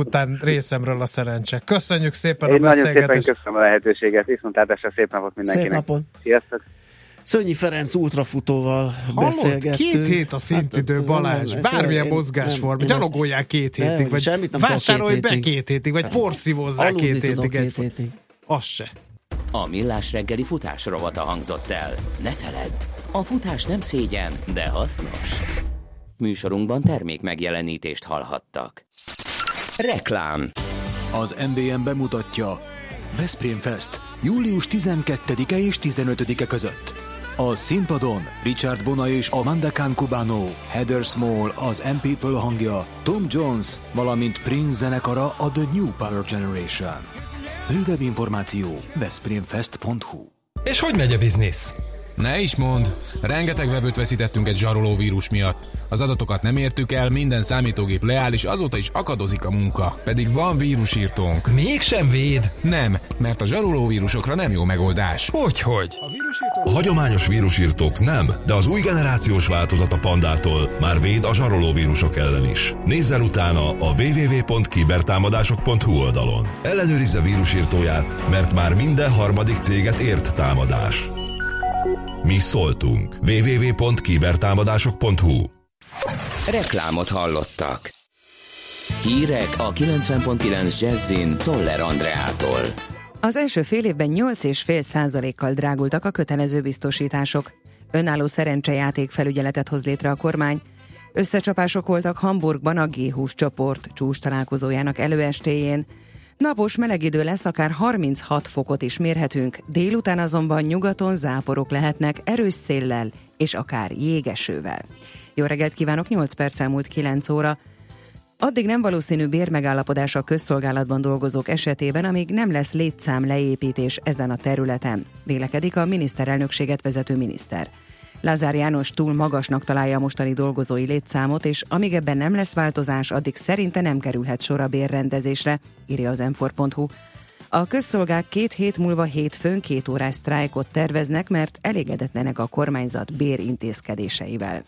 után részemről a szerencse. Köszönjük szépen Én a beszélgetést. nagyon szépen köszönöm a lehetőséget, viszontlátásra szép napot mindenkinek. Szép napot. Sziasztok! Szönyi Ferenc ultrafutóval Hallod? beszélgettünk. Két hét a szintidő, Hát, Balázs. nem, Bármilyen én- mozgásforma. nem, én Gyalogolják két Nem, hétig, vagy semmit nem vásárolj két be hétig. két hétig, vagy porszívozzák Aludni két hétig. két hétig. Az se. A Millás reggeli futás rovata hangzott el. Ne feledd, a futás nem szégyen, de hasznos. Műsorunkban termék megjelenítést hallhattak. Reklám Az MBM bemutatja Veszprém Fest július 12-e és 15-e között. A színpadon Richard Bona és Amanda Khan Cubano, Heather Small az M People hangja, Tom Jones, valamint Prince zenekara a The New Power Generation. Bővebb információ veszprémfest.hu És hogy megy a biznisz? Ne is mond, rengeteg vevőt veszítettünk egy zsaroló vírus miatt. Az adatokat nem értük el, minden számítógép leáll, és azóta is akadozik a munka. Pedig van vírusírtónk. Mégsem véd? Nem, mert a zsaroló vírusokra nem jó megoldás. Hogyhogy? A hagyományos vírusírtók nem, de az új generációs változat a Pandától már véd a zsaroló vírusok ellen is. Nézzen utána a www.kibertámadások.hu oldalon. Ellenőrizze vírusírtóját, mert már minden harmadik céget ért támadás. Mi szóltunk. www.kibertámadások.hu Reklámot hallottak. Hírek a 90.9 Jazzin Toller Andreától. Az első fél évben 8,5 százalékkal drágultak a kötelező biztosítások. Önálló szerencsejáték felügyeletet hoz létre a kormány. Összecsapások voltak Hamburgban a G20 csoport csúcs találkozójának előestéjén. Napos meleg idő lesz, akár 36 fokot is mérhetünk, délután azonban nyugaton záporok lehetnek erős széllel és akár jégesővel. Jó reggelt kívánok, 8 perc elmúlt 9 óra. Addig nem valószínű bérmegállapodás a közszolgálatban dolgozók esetében, amíg nem lesz létszám leépítés ezen a területen, vélekedik a miniszterelnökséget vezető miniszter. Lázár János túl magasnak találja a mostani dolgozói létszámot, és amíg ebben nem lesz változás, addig szerinte nem kerülhet sor a bérrendezésre, írja az m A közszolgák két hét múlva hétfőn két órás sztrájkot terveznek, mert elégedetlenek a kormányzat bérintézkedéseivel.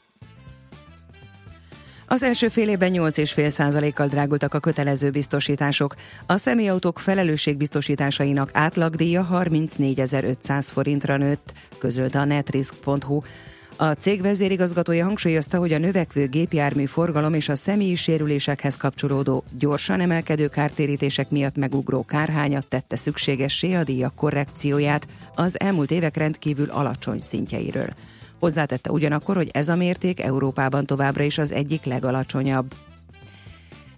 Az első fél évben 8,5%-kal drágultak a kötelező biztosítások. A személyautók felelősségbiztosításainak átlagdíja 34.500 forintra nőtt, közölte a netrisk.hu. A cég vezérigazgatója hangsúlyozta, hogy a növekvő gépjármű forgalom és a személyi sérülésekhez kapcsolódó gyorsan emelkedő kártérítések miatt megugró kárhányat tette szükségessé a díjak korrekcióját az elmúlt évek rendkívül alacsony szintjeiről. Hozzátette ugyanakkor, hogy ez a mérték Európában továbbra is az egyik legalacsonyabb.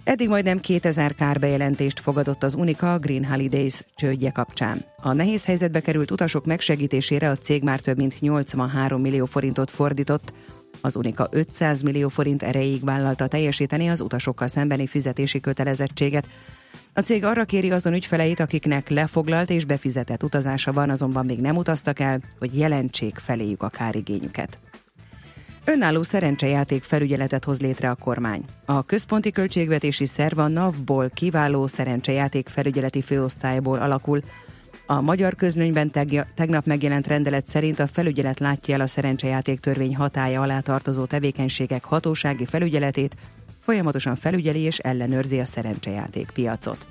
Eddig majdnem 2000 kárbejelentést fogadott az Unica Green Holidays csődje kapcsán. A nehéz helyzetbe került utasok megsegítésére a cég már több mint 83 millió forintot fordított. Az Unica 500 millió forint erejéig vállalta teljesíteni az utasokkal szembeni fizetési kötelezettséget. A cég arra kéri azon ügyfeleit, akiknek lefoglalt és befizetett utazása van, azonban még nem utaztak el, hogy jelentsék feléjük a kárigényüket. Önálló szerencsejáték felügyeletet hoz létre a kormány. A központi költségvetési szerv a NAV-ból kiváló szerencsejáték felügyeleti főosztályból alakul. A magyar közlönyben tegnap megjelent rendelet szerint a felügyelet látja el a szerencsejáték törvény hatája alá tartozó tevékenységek hatósági felügyeletét, folyamatosan felügyeli és ellenőrzi a szerencsejáték piacot.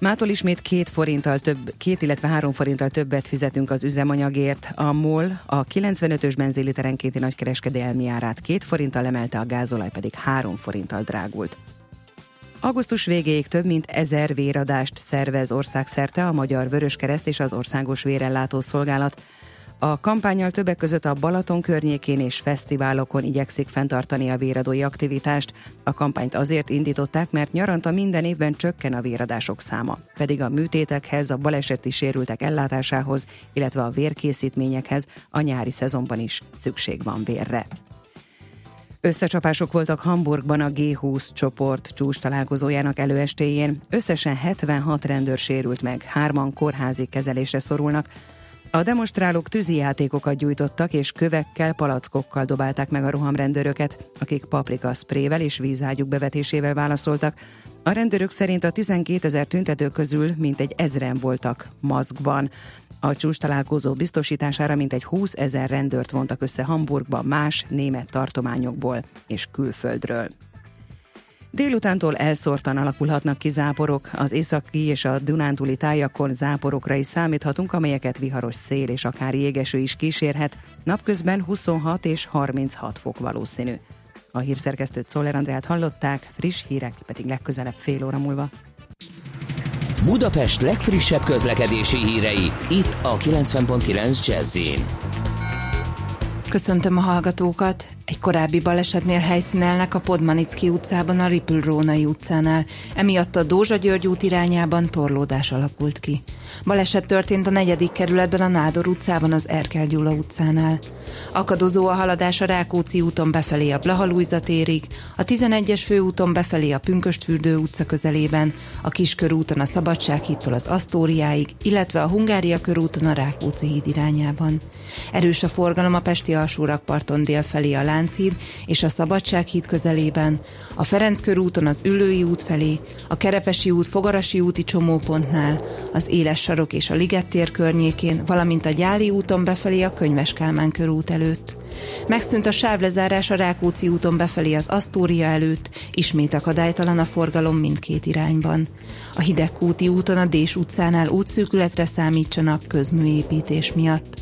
Mától ismét két forinttal több, két, illetve három forinttal többet fizetünk az üzemanyagért. A MOL a 95-ös benzínliterenkénti nagykereskedelmi árát két forinttal emelte, a gázolaj pedig három forinttal drágult. Augusztus végéig több mint ezer véradást szervez országszerte a Magyar Vöröskereszt és az Országos Vérellátó Szolgálat. A kampányal többek között a Balaton környékén és fesztiválokon igyekszik fenntartani a véradói aktivitást. A kampányt azért indították, mert nyaranta minden évben csökken a véradások száma, pedig a műtétekhez, a baleseti sérültek ellátásához, illetve a vérkészítményekhez a nyári szezonban is szükség van vérre. Összecsapások voltak Hamburgban a G20 csoport csúcs találkozójának előestéjén. Összesen 76 rendőr sérült meg, hárman kórházi kezelésre szorulnak. A demonstrálók tűzijátékokat gyújtottak, és kövekkel, palackokkal dobálták meg a rohamrendőröket, akik paprika szprével és vízágyuk bevetésével válaszoltak. A rendőrök szerint a 12 ezer tüntető közül mintegy ezren voltak maszkban. A csúcs találkozó biztosítására mintegy 20 ezer rendőrt vontak össze Hamburgba más német tartományokból és külföldről. Délutántól elszórtan alakulhatnak ki záporok. Az északi és a Dunántúli tájakon záporokra is számíthatunk, amelyeket viharos szél és akár jégeső is kísérhet. Napközben 26 és 36 fok valószínű. A hírszerkesztőt Szoller Andrát hallották, friss hírek pedig legközelebb fél óra múlva. Budapest legfrissebb közlekedési hírei, itt a 90.9 jazz Köszöntöm a hallgatókat! Egy korábbi balesetnél helyszínelnek a Podmanicki utcában, a Ripül-Rónai utcánál. Emiatt a Dózsa György út irányában torlódás alakult ki. Baleset történt a negyedik kerületben, a Nádor utcában, az Erkel Gyula utcánál. Akadozó a haladás a Rákóczi úton befelé a Blahalújza térig, a 11-es főúton befelé a Pünköstfürdő utca közelében, a Kiskörúton a Szabadsághídtól az Asztóriáig, illetve a Hungária körúton a Rákóczi híd irányában. Erős a forgalom a Pesti alsórakparton délfelé a Lánchíd és a Szabadsághíd közelében, a Ferenc körúton az Üllői út felé, a Kerepesi út Fogarasi úti csomópontnál, az Éles sarok és a Liget tér környékén, valamint a Gyáli úton befelé a Könyves körút előtt. Megszűnt a sávlezárás a Rákóczi úton befelé az Asztória előtt, ismét akadálytalan a forgalom mindkét irányban. A Hidegkúti úton a Dés utcánál útszűkületre számítsanak közműépítés miatt.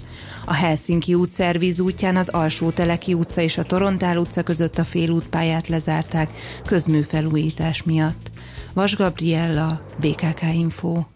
A Helsinki út szervíz útján az Alsó Teleki utca és a Torontál utca között a félútpályát lezárták közműfelújítás miatt. Vas Gabriella, BKK Info.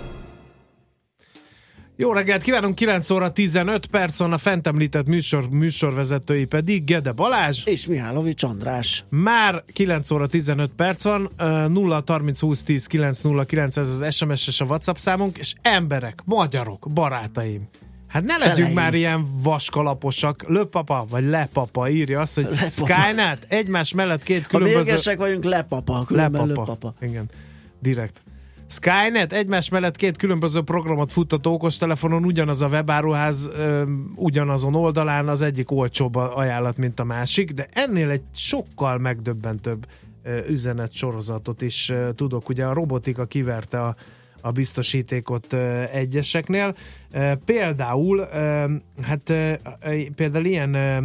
Jó reggelt kívánunk, 9 óra 15 perc van a fent említett műsor, műsorvezetői pedig Gede Balázs. És Mihálovics András. Már 9 óra 15 perc van, ö, 0 30 20 10 909 ez az SMS és a WhatsApp számunk, és emberek, magyarok, barátaim. Hát ne legyünk Feleim. már ilyen vaskalaposak. Löpapa, vagy lepapa írja azt, hogy Lepapa. Skynet egymás mellett két Ha különböző... mérgesek vagyunk, lepapa, különben Lepapa. Igen, direkt. Skynet egymás mellett két különböző programot futtató okostelefonon, ugyanaz a webáruház, ö, ugyanazon oldalán, az egyik olcsóbb ajánlat, mint a másik, de ennél egy sokkal megdöbbentőbb üzenet sorozatot is ö, tudok. Ugye a robotika kiverte a, a biztosítékot ö, egyeseknél. Ö, Például, ö, hát ö, például ilyen ö,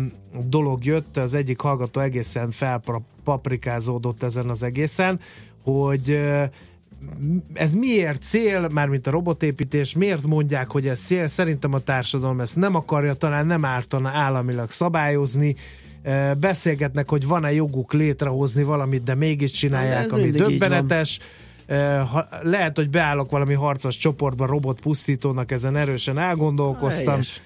dolog jött, az egyik hallgató egészen felpaprikázódott ezen az egészen, hogy ez miért cél, mármint a robotépítés, miért mondják, hogy ez cél? Szerintem a társadalom ezt nem akarja, talán nem ártana államilag szabályozni, beszélgetnek, hogy van-e joguk létrehozni valamit, de mégis De csinálják, ez ami mindig így döbbenetes. Ha, lehet, hogy beállok valami harcos csoportba, robotpusztítónak, ezen erősen elgondolkoztam. Helyes.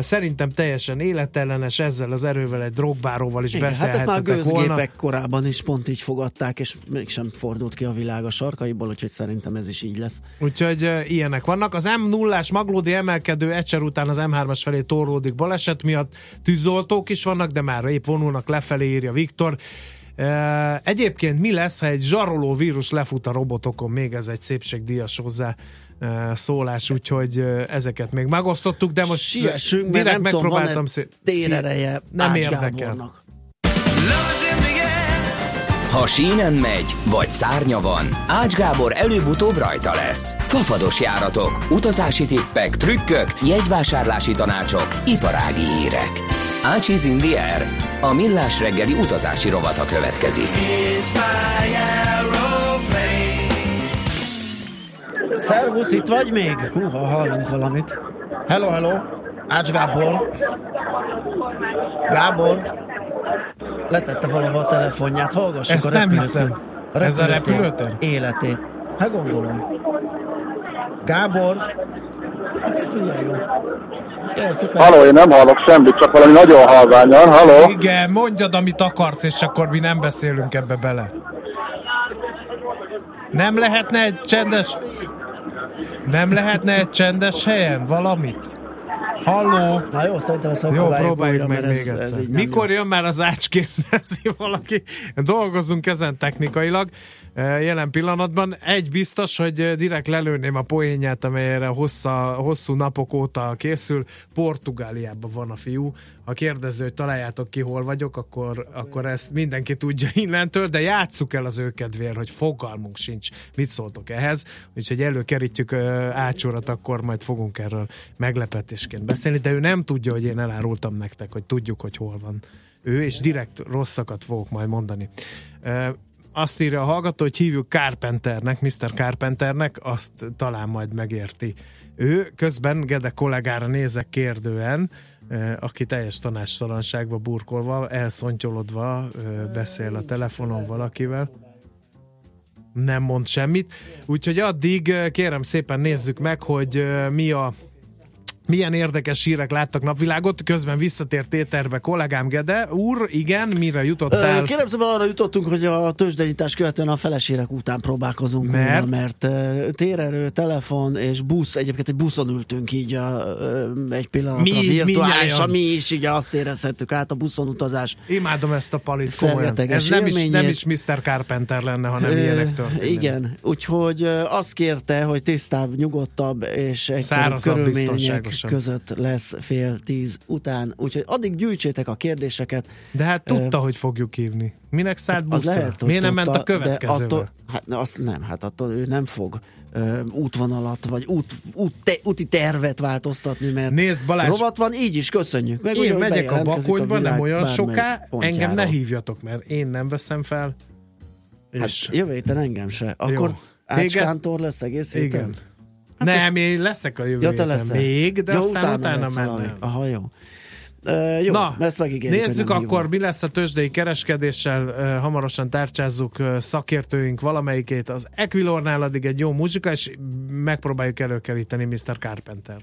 Szerintem teljesen életellenes, ezzel az erővel egy drogbáróval is Igen, hát ezt már a beszélhettetek volna. gőzgépek korában is pont így fogadták, és mégsem fordult ki a világ a sarkaiból, úgyhogy szerintem ez is így lesz. Úgyhogy uh, ilyenek vannak. Az M0-ás maglódi emelkedő egyszer után az M3-as felé torlódik baleset miatt. Tűzoltók is vannak, de már épp vonulnak lefelé, írja Viktor. Egyébként mi lesz, ha egy zsaroló vírus lefut a robotokon? Még ez egy szépségdíjas hozzá szólás, úgyhogy ezeket még megosztottuk, de most Siessünk, direkt nem tudom, megpróbáltam van-e szé- térereje Nem érdekel. Ha sínen megy, vagy szárnya van, Ács Gábor előbb-utóbb rajta lesz. Fafados járatok, utazási tippek, trükkök, jegyvásárlási tanácsok, iparági hírek. Ácsiz in the air. A millás reggeli utazási rovata következik. Szervusz, itt vagy még? Húha, hallunk valamit. Hello, hello. Ács Gábor. Gábor. Letette valahol a telefonját, hallgassuk Ezt a nem hiszem. Ez a repülőtér? Életét. Hát gondolom. Gábor. Hát ez ilyen jó. Halló, én nem hallok semmit, csak valami nagyon halványan. Halló? Igen, mondjad, amit akarsz, és akkor mi nem beszélünk ebbe bele. Nem lehetne egy csendes... Nem lehetne egy csendes helyen valamit? Halló? Na jó, szerintem ezt Jó, megpróbáljuk próbáljuk újra, meg még ez, ez egyszer. nem Mikor jön már az ács kérdezi valaki? Dolgozzunk ezen technikailag. Eh, Jelen pillanatban egy biztos, hogy eh, direkt lelőném a poénját, amelyre hossza, hosszú napok óta készül. Portugáliában van a fiú. Ha kérdező, hogy találjátok ki, hol vagyok, akkor, akkor ezt mindenki tudja innentől, de játsszuk el az ő kedvéért, hogy fogalmunk sincs, mit szóltok ehhez. Úgyhogy előkerítjük eh, ácsorat, akkor majd fogunk erről meglepetésként beszélni, de ő nem tudja, hogy én elárultam nektek, hogy tudjuk, hogy hol van ő, és direkt rosszakat fogok majd mondani. Azt írja a hallgató, hogy hívjuk Carpenternek, Mr. Carpenternek, azt talán majd megérti. Ő közben Gede kollégára nézek kérdően, aki teljes tanástalanságba burkolva, elszontyolodva beszél a telefonon valakivel nem mond semmit. Úgyhogy addig kérem szépen nézzük meg, hogy mi a milyen érdekes hírek láttak napvilágot, közben visszatért éterbe kollégám Gede. Úr, igen, mire jutottál? Kérem szépen arra jutottunk, hogy a tőzsdenyítás követően a felesérek után próbálkozunk Mert? újra, mert térerő, telefon és busz, egyébként egy buszon ültünk így a, egy pillanatra Mi virtuálisan, mindnyájan. mi is így azt érezhettük át a buszon utazás. Imádom ezt a palit komolyan. Ez nem is, nem is Mr. Carpenter lenne, hanem Ö, ilyenek történnek. Igen, úgyhogy azt kérte, hogy tisztább, nyugodtabb és egyszerűbb körülmények biztonságosabb. között lesz fél tíz után. Úgyhogy addig gyűjtsétek a kérdéseket. De hát tudta, Ö, hogy fogjuk hívni. Minek szállt buszra? lehet, hogy Miért nem tudta, ment a következővel? Attól, hát azt nem, hát attól ő nem fog ö, útvonalat, vagy út, út, te, úti tervet változtatni, mert Nézd, Balázs, rovat van, így is köszönjük. Meg, én hogy megyek a bakonyba, nem olyan soká, engem ne hívjatok, mert én nem veszem fel. Hát És jövő héten engem se. Akkor Téged? ácskántor lesz egész héten? igen. Nem, én leszek a jövő Ja, te héten leszel. még, de ja, aztán utána, valami. mennem. Aha, jó. Uh, jó, Na, ezt megígérjük, nézzük akkor, mi lesz a tőzsdei kereskedéssel. Uh, hamarosan tárcsázzuk uh, szakértőink valamelyikét az Equilornál, addig egy jó muzsika, és megpróbáljuk előkeríteni Mr. Carpenter.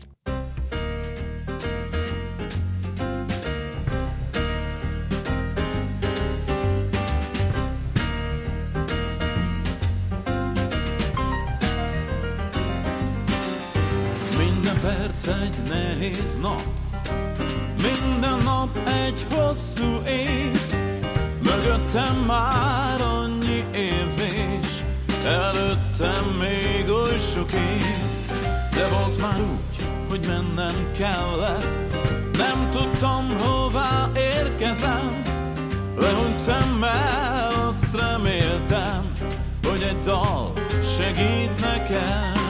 Nap, minden nap egy hosszú év. Mögöttem már annyi érzés, előttem még oly sok év. De volt már úgy, hogy mennem kellett, nem tudtam hová érkezem. Lehúny szemmel azt reméltem, hogy egy dal segít nekem.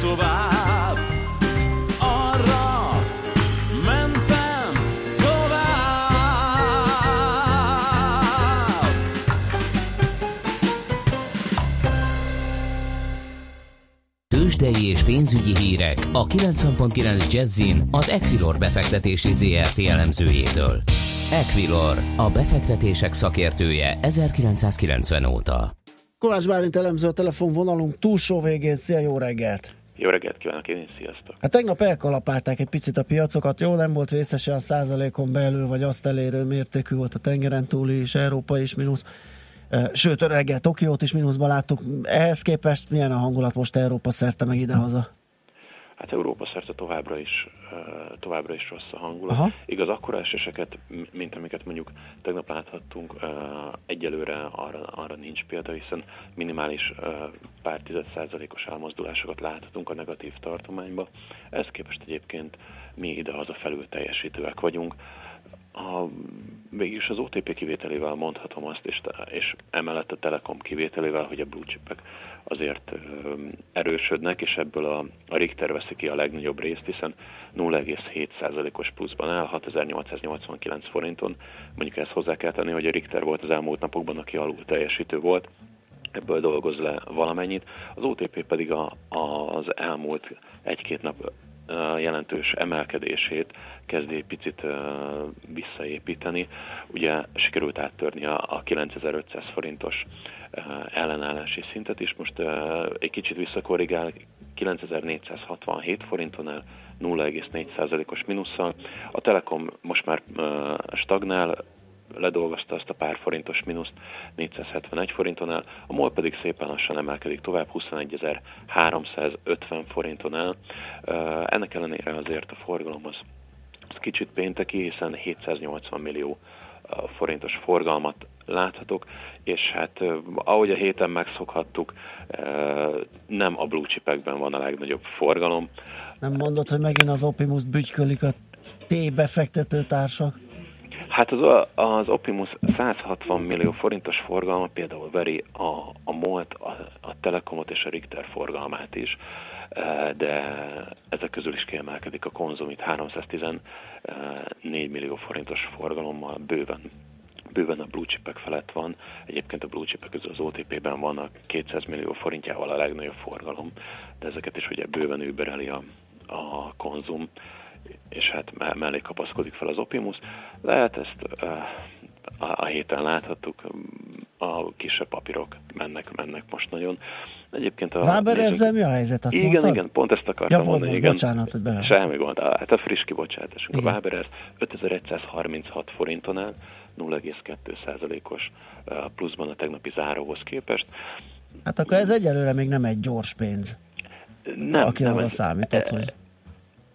Tovább, arra mentem tovább. Tőzsdei és pénzügyi hírek a 90.9 Jazzin az Equilor befektetési ZRT elemzőjétől. Equilor, a befektetések szakértője 1990 óta. Kovács Bálint elemző a telefonvonalunk túlsó végén. Szia, jó reggelt! Jó reggelt kívánok én is, sziasztok! Hát tegnap elkalapálták egy picit a piacokat, jó, nem volt vészesen a százalékon belül, vagy azt elérő mértékű volt a tengeren túli is, Európa is mínusz. Sőt, reggel Tokiót is mínuszban láttuk. Ehhez képest milyen a hangulat most Európa szerte meg idehaza? Hát Európa szerte továbbra is, továbbra is rossz a hangulat. Aha. Igaz, akkora eséseket, mint amiket mondjuk tegnap láthattunk, egyelőre arra, arra nincs példa, hiszen minimális pár tized százalékos elmozdulásokat láthatunk a negatív tartományba. Ehhez képest egyébként mi idehaza felül teljesítőek vagyunk. a, végülis az OTP kivételével mondhatom azt, és, és emellett a Telekom kivételével, hogy a blue chipek azért erősödnek, és ebből a, a Richter veszi ki a legnagyobb részt, hiszen 0,7%-os pluszban áll, 6889 forinton. Mondjuk ezt hozzá kell tenni, hogy a Richter volt az elmúlt napokban, aki alul teljesítő volt, ebből dolgoz le valamennyit. Az OTP pedig a, az elmúlt egy-két nap jelentős emelkedését kezdi egy picit visszaépíteni. Ugye sikerült áttörni a, a 9500 forintos ellenállási szintet is, most egy kicsit visszakorrigál, 9467 forinton el 0,4%-os minusszal. A Telekom most már stagnál, ledolgozta azt a pár forintos mínuszt 471 forinton el, a MOL pedig szépen lassan emelkedik tovább 21.350 forinton el. Ennek ellenére azért a forgalom az, kicsit pénteki, hiszen 780 millió forintos forgalmat láthatok, és hát ahogy a héten megszokhattuk, nem a blue chipekben van a legnagyobb forgalom. Nem mondod, hogy megint az Optimus bütykölik a T-befektető társak? Hát az, az Optimus 160 millió forintos forgalma például veri a, a MOLT, a, a Telekomot és a Richter forgalmát is, e, de ezek közül is kiemelkedik a konzum, itt 314 millió forintos forgalommal bőven bőven a blue chipek felett van. Egyébként a blue chipek közül az OTP-ben vannak 200 millió forintjával a legnagyobb forgalom, de ezeket is ugye bőven übereli a, a konzum és hát mellé kapaszkodik fel az Opimus. Lehet ezt a héten láthattuk, a kisebb papírok mennek, mennek most nagyon. Egyébként a... Váberezzel mi a helyzet? Azt igen, mondtad? igen, pont ezt akartam ja, mondani. Igen. Bocsánat, hogy bele. Semmi gond. Hát a friss kibocsátásunk. Igen. A Váberez 5136 forinton áll, 0,2%-os pluszban a tegnapi záróhoz képest. Hát akkor ez egyelőre még nem egy gyors pénz. Nem, Aki nem arra egy, számított, hogy...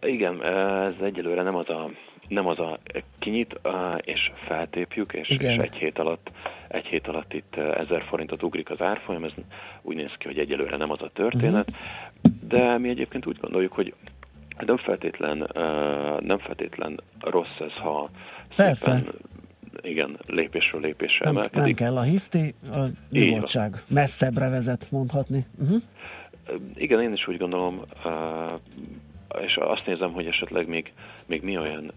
Igen, ez egyelőre nem az a nem az a kinyit, és feltépjük, és, és egy hét alatt egy hét alatt itt 1000 forintot ugrik az árfolyam, ez úgy néz ki, hogy egyelőre nem az a történet, uh-huh. de mi egyébként úgy gondoljuk, hogy nem feltétlen, nem feltétlen rossz ez, ha Persze. szépen igen, lépésről lépésre nem, emelkedik. Nem kell a hiszti, a nyugodtság messzebbre vezet, mondhatni. Uh-huh. Igen, én is úgy gondolom, és azt nézem, hogy esetleg még, még mi olyan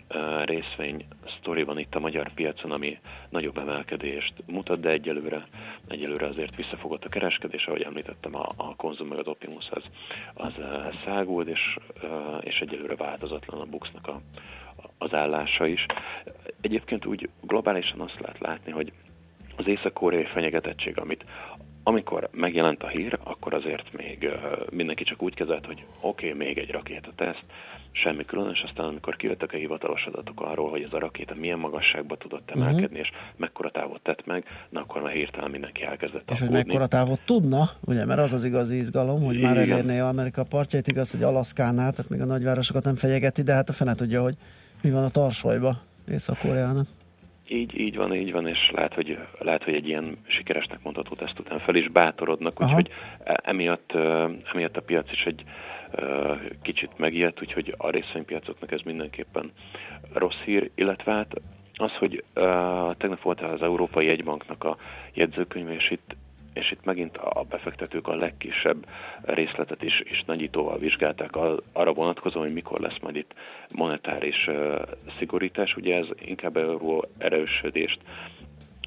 részvény sztori van itt a magyar piacon, ami nagyobb emelkedést mutat, de egyelőre, egyelőre azért visszafogott a kereskedés, ahogy említettem, a, a konzum meg az Optimus az, az uh, szágult, és, uh, és egyelőre változatlan a Buxnak a, az állása is. Egyébként úgy globálisan azt lehet látni, hogy az észak-koreai fenyegetettség, amit amikor megjelent a hír, akkor azért még mindenki csak úgy kezelt, hogy oké, okay, még egy rakétateszt, semmi különös, aztán amikor kijöttek a hivatalos adatok arról, hogy ez a rakéta milyen magasságba tudott mhm. emelkedni, uh-huh. és mekkora távot tett meg, na akkor már hirtelen mindenki elkezdett És hogy mekkora távot tudna, ugye, mert az az igazi izgalom, hogy már elérné Amerika partjait, igaz, hogy Alaszkánál, tehát még a nagyvárosokat nem fenyegeti, de hát a fene tudja, hogy mi van a tarsolyba Észak-Koreának. Így, így van, így van, és lehet, hogy, lehet, hogy egy ilyen sikeresnek mondható teszt után fel is bátorodnak, úgyhogy e, emiatt, emiatt a piac is egy kicsit megijedt, úgyhogy a részvénypiacoknak ez mindenképpen rossz hír, illetve hát az, hogy uh, tegnap volt az Európai Jegybanknak a jegyzőkönyve, és itt és itt megint a befektetők a legkisebb részletet is, is nagyítóval vizsgálták arra vonatkozóan, hogy mikor lesz majd itt monetáris szigorítás. Ugye ez inkább euró erősödést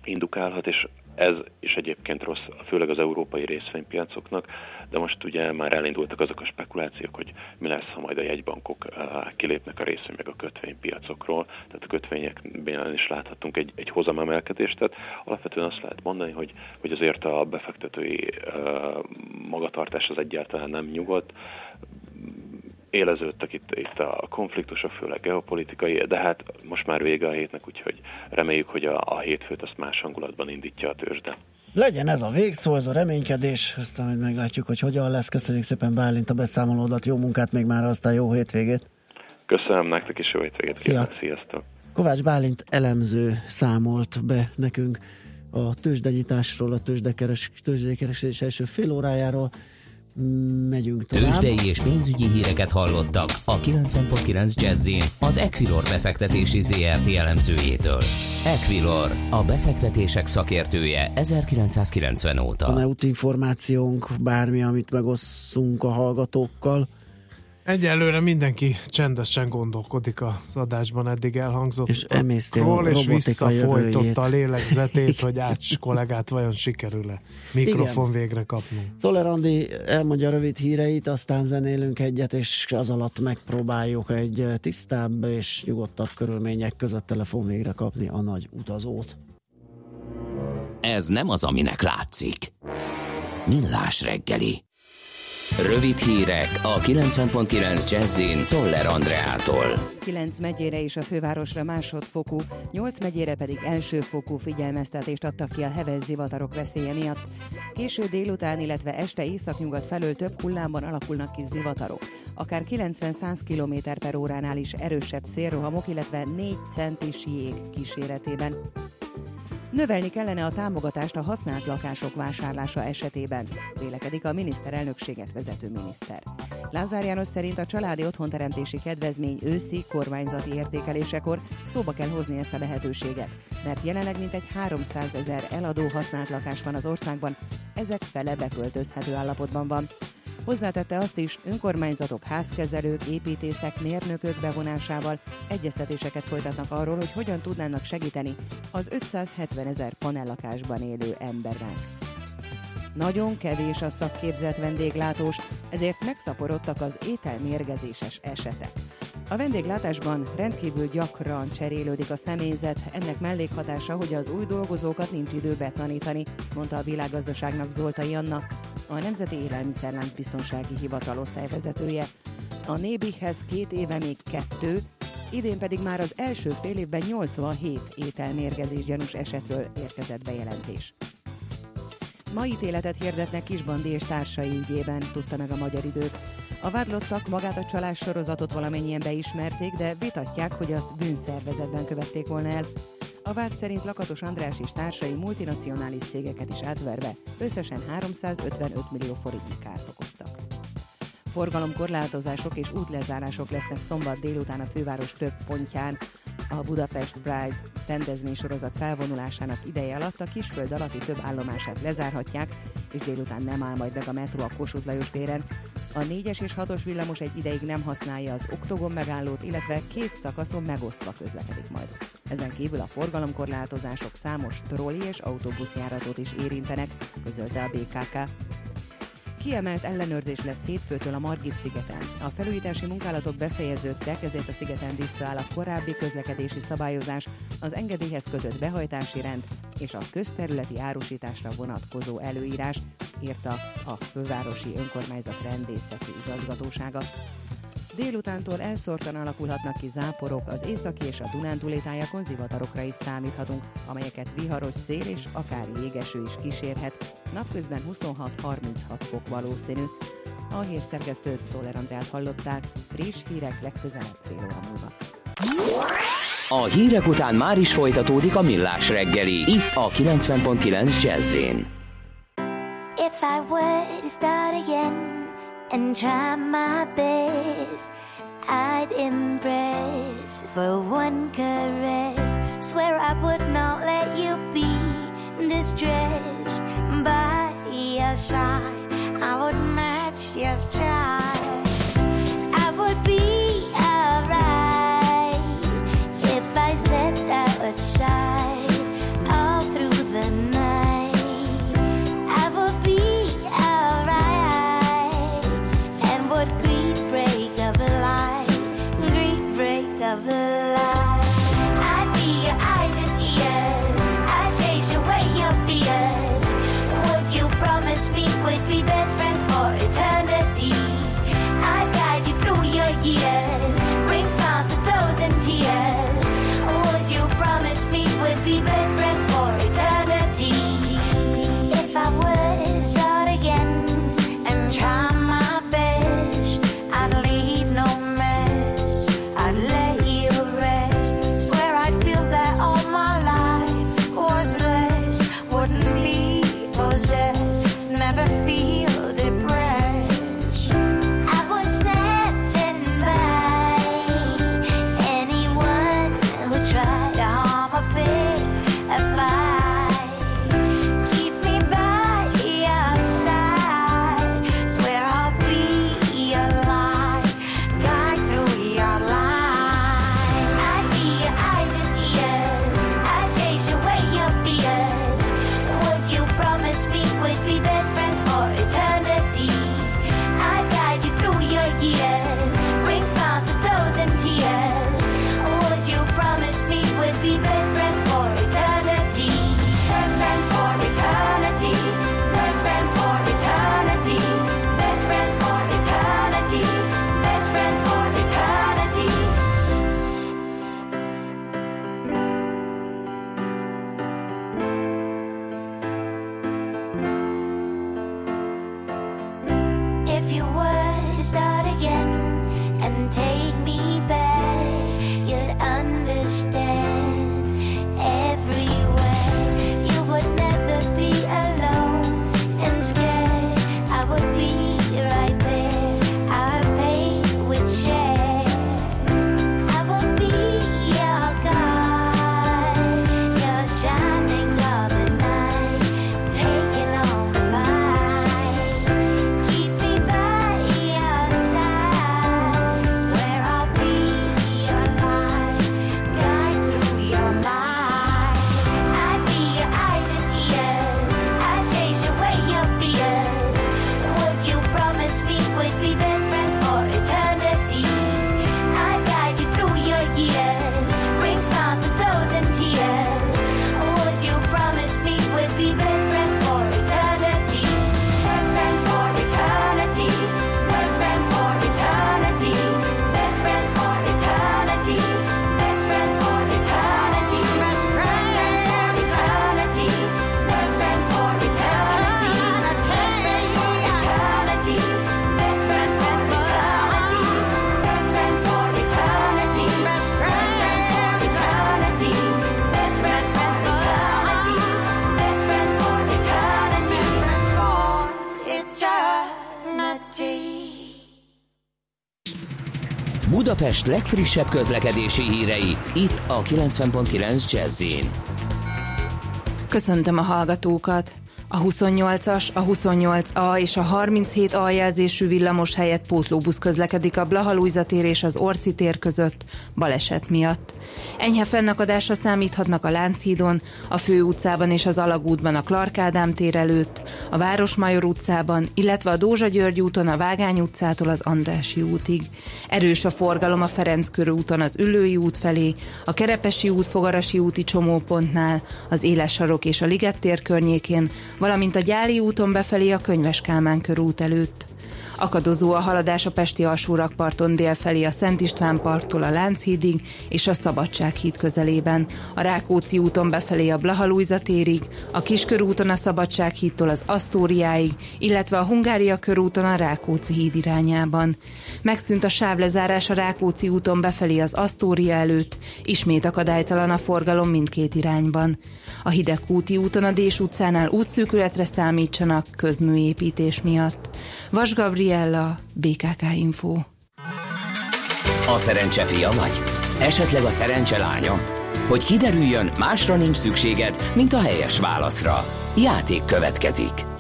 indukálhat, és ez is egyébként rossz, főleg az európai részvénypiacoknak, de most ugye már elindultak azok a spekulációk, hogy mi lesz, ha majd a jegybankok kilépnek a részvény meg a kötvénypiacokról, tehát a kötvényekben is láthatunk egy, egy hozamemelkedést, tehát alapvetően azt lehet mondani, hogy, hogy azért a befektetői magatartás az egyáltalán nem nyugodt, éleződtek itt, itt a konfliktusok, főleg geopolitikai, de hát most már vége a hétnek, úgyhogy reméljük, hogy a, a hétfőt azt más hangulatban indítja a tőzsde. Legyen ez a végszó, ez a reménykedés, aztán hogy meglátjuk, hogy hogyan lesz. Köszönjük szépen Bálint a beszámolódat, jó munkát még már, aztán jó hétvégét. Köszönöm nektek is, jó hétvégét. Szia. Sziasztok. Kovács Bálint elemző számolt be nekünk a tőzsdenyításról, a tőzsdekeres, tőzsdekeresés első fél órájáról Megyünk tovább. Tőzsdei és pénzügyi híreket hallottak a 90.9 Jazzin az Equilor befektetési ZRT elemzőjétől. Equilor, a befektetések szakértője 1990 óta. Van-e útinformációnk, bármi, amit megosszunk a hallgatókkal? Egyelőre mindenki csendesen gondolkodik az adásban eddig elhangzott. És emészti a Ról, és visszafolytotta a lélegzetét, hogy Ács kollégát vajon sikerül-e mikrofon Igen. végre kapnunk. Szoller Andi elmondja a rövid híreit, aztán zenélünk egyet, és az alatt megpróbáljuk egy tisztább és nyugodtabb körülmények között telefon végre kapni a nagy utazót. Ez nem az, aminek látszik. Millás reggeli. Rövid hírek a 90.9 Jazzin Toller Andreától. 9 megyére és a fővárosra másodfokú, 8 megyére pedig elsőfokú figyelmeztetést adtak ki a heves zivatarok veszélye miatt. Késő délután, illetve este északnyugat felől több hullámban alakulnak ki zivatarok. Akár 90-100 km per óránál is erősebb szélrohamok, illetve 4 centis jég kíséretében. Növelni kellene a támogatást a használt lakások vásárlása esetében, vélekedik a miniszterelnökséget vezető miniszter. Lázár János szerint a családi otthonteremtési kedvezmény őszi kormányzati értékelésekor szóba kell hozni ezt a lehetőséget, mert jelenleg mintegy 300 ezer eladó használt lakás van az országban, ezek fele beköltözhető állapotban van. Hozzátette azt is, önkormányzatok, házkezelők, építészek, mérnökök bevonásával egyeztetéseket folytatnak arról, hogy hogyan tudnának segíteni az 570 ezer panellakásban élő embernek. Nagyon kevés a szakképzett vendéglátós, ezért megszaporodtak az ételmérgezéses esetek. A vendéglátásban rendkívül gyakran cserélődik a személyzet, ennek mellékhatása, hogy az új dolgozókat nincs idő betanítani, mondta a világgazdaságnak Zoltai Anna, a Nemzeti Élelmiszerlánc Biztonsági Hivatal osztályvezetője. A Nébihez két éve még kettő, idén pedig már az első fél évben 87 ételmérgezés gyanús esetről érkezett bejelentés. Ma ítéletet hirdetnek Kisbandi és társai ügyében, tudta meg a magyar időt. A vádlottak magát a csalás sorozatot valamennyien beismerték, de vitatják, hogy azt bűnszervezetben követték volna el. A vád szerint Lakatos András és társai multinacionális cégeket is átverve összesen 355 millió forintnyi kárt okoztak. Forgalomkorlátozások és útlezárások lesznek szombat délután a főváros több pontján. A Budapest Pride rendezvénysorozat felvonulásának ideje alatt a Kisföld alatti több állomását lezárhatják, és délután nem áll majd meg a metró a Kossuth Lajos téren. A 4-es és 6-os villamos egy ideig nem használja az oktogon megállót, illetve két szakaszon megosztva közlekedik majd. Ezen kívül a forgalomkorlátozások számos trolli és autóbuszjáratot is érintenek, közölte a BKK. Kiemelt ellenőrzés lesz hétfőtől a Margit szigeten. A felújítási munkálatok befejeződtek, ezért a szigeten visszaáll a korábbi közlekedési szabályozás, az engedélyhez kötött behajtási rend és a közterületi árusításra vonatkozó előírás, írta a fővárosi önkormányzat rendészeti igazgatósága. Délutántól elszórtan alakulhatnak ki záporok, az északi és a Dunántúli tájakon zivatarokra is számíthatunk, amelyeket viharos szél és akár jégeső is kísérhet. Napközben 26-36 fok valószínű. A hírszerkesztőt Szóler Andrát hallották, friss hírek legközelebb fél óra múlva. A hírek után már is folytatódik a Millás reggeli, itt a 90.9 Jazzin. If I were to start again and try my best, I'd embrace for one caress. Swear I would not let you be distressed by your side. I would match your stride. Budapest legfrissebb közlekedési hírei, itt a 90.9 jazz Köszöntöm a hallgatókat! A 28-as, a 28A és a 37A jelzésű villamos helyett pótlóbusz közlekedik a Blahalújza tér és az Orci tér között baleset miatt. Enyhe fennakadásra számíthatnak a Lánchídon, a Főutcában és az Alagútban a Clark Ádám tér előtt, a Városmajor utcában, illetve a Dózsa György úton a Vágány utcától az Andrási útig. Erős a forgalom a Ferenc körúton az Üllői út felé, a Kerepesi út Fogarasi úti csomópontnál, az Éles sarok és a Liget tér környékén, valamint a Gyáli úton befelé a Könyves Kálmán körút előtt. Akadozó a haladás a Pesti alsórakparton délfelé a Szent István parttól a Lánchídig és a Szabadsághíd közelében, a Rákóczi úton befelé a Blahalújza térig, a Kiskörúton a Szabadsághídtól az Asztóriáig, illetve a Hungária körúton a Rákóczi híd irányában. Megszűnt a sávlezárás a Rákóczi úton befelé az Asztória előtt, ismét akadálytalan a forgalom mindkét irányban. A Hidegkúti úton a Dés utcánál útszűkületre számítsanak közműépítés miatt. Vas Gabriella, BKK Info. A szerencse fia vagy? Esetleg a szerencse lánya? Hogy kiderüljön, másra nincs szükséged, mint a helyes válaszra. Játék következik.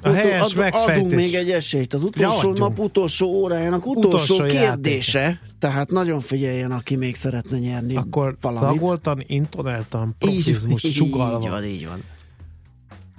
A helyes Ad- megfejtés. Adunk még egy esélyt. Az utolsó Ja, nap utolsó órájának utolsó, Utolsó kérdése. Tehát nagyon figyeljen, aki még szeretne nyerni Akkor valamit. tagoltan, intonáltan, Így- profizmus így csugalva. van, így van.